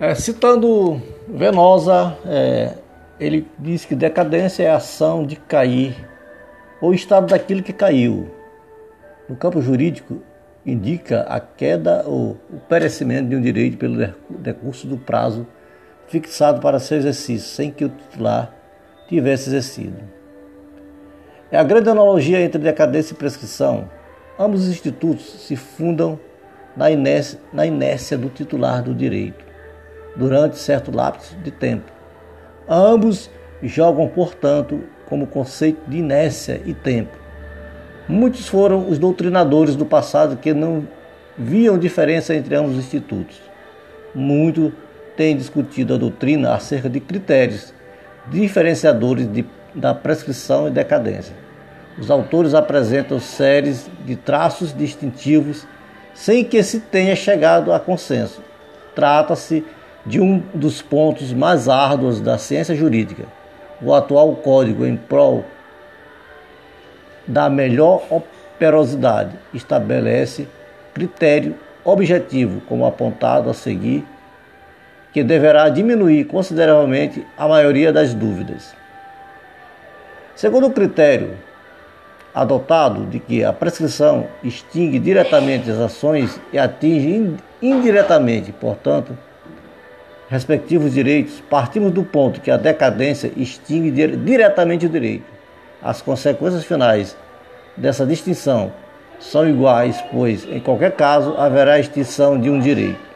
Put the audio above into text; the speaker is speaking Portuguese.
É, citando Venosa, é, ele diz que decadência é a ação de cair ou estado daquilo que caiu. No campo jurídico, indica a queda ou o perecimento de um direito pelo decurso do prazo fixado para seu exercício, sem que o titular tivesse exercido. É a grande analogia entre decadência e prescrição. Ambos os institutos se fundam na inércia, na inércia do titular do direito, durante certo lapso de tempo. Ambos jogam, portanto, como conceito de inércia e tempo. Muitos foram os doutrinadores do passado que não viam diferença entre ambos os institutos. Muito têm discutido a doutrina acerca de critérios diferenciadores de, da prescrição e decadência. Os autores apresentam séries de traços distintivos sem que se tenha chegado a consenso. Trata-se de um dos pontos mais árduos da ciência jurídica. O atual código em prol da melhor operosidade estabelece critério objetivo como apontado a seguir que deverá diminuir consideravelmente a maioria das dúvidas. Segundo o critério adotado de que a prescrição extingue diretamente as ações e atinge indiretamente, portanto, respectivos direitos, partimos do ponto que a decadência extingue diretamente o direito. As consequências finais dessa distinção são iguais, pois, em qualquer caso, haverá extinção de um direito.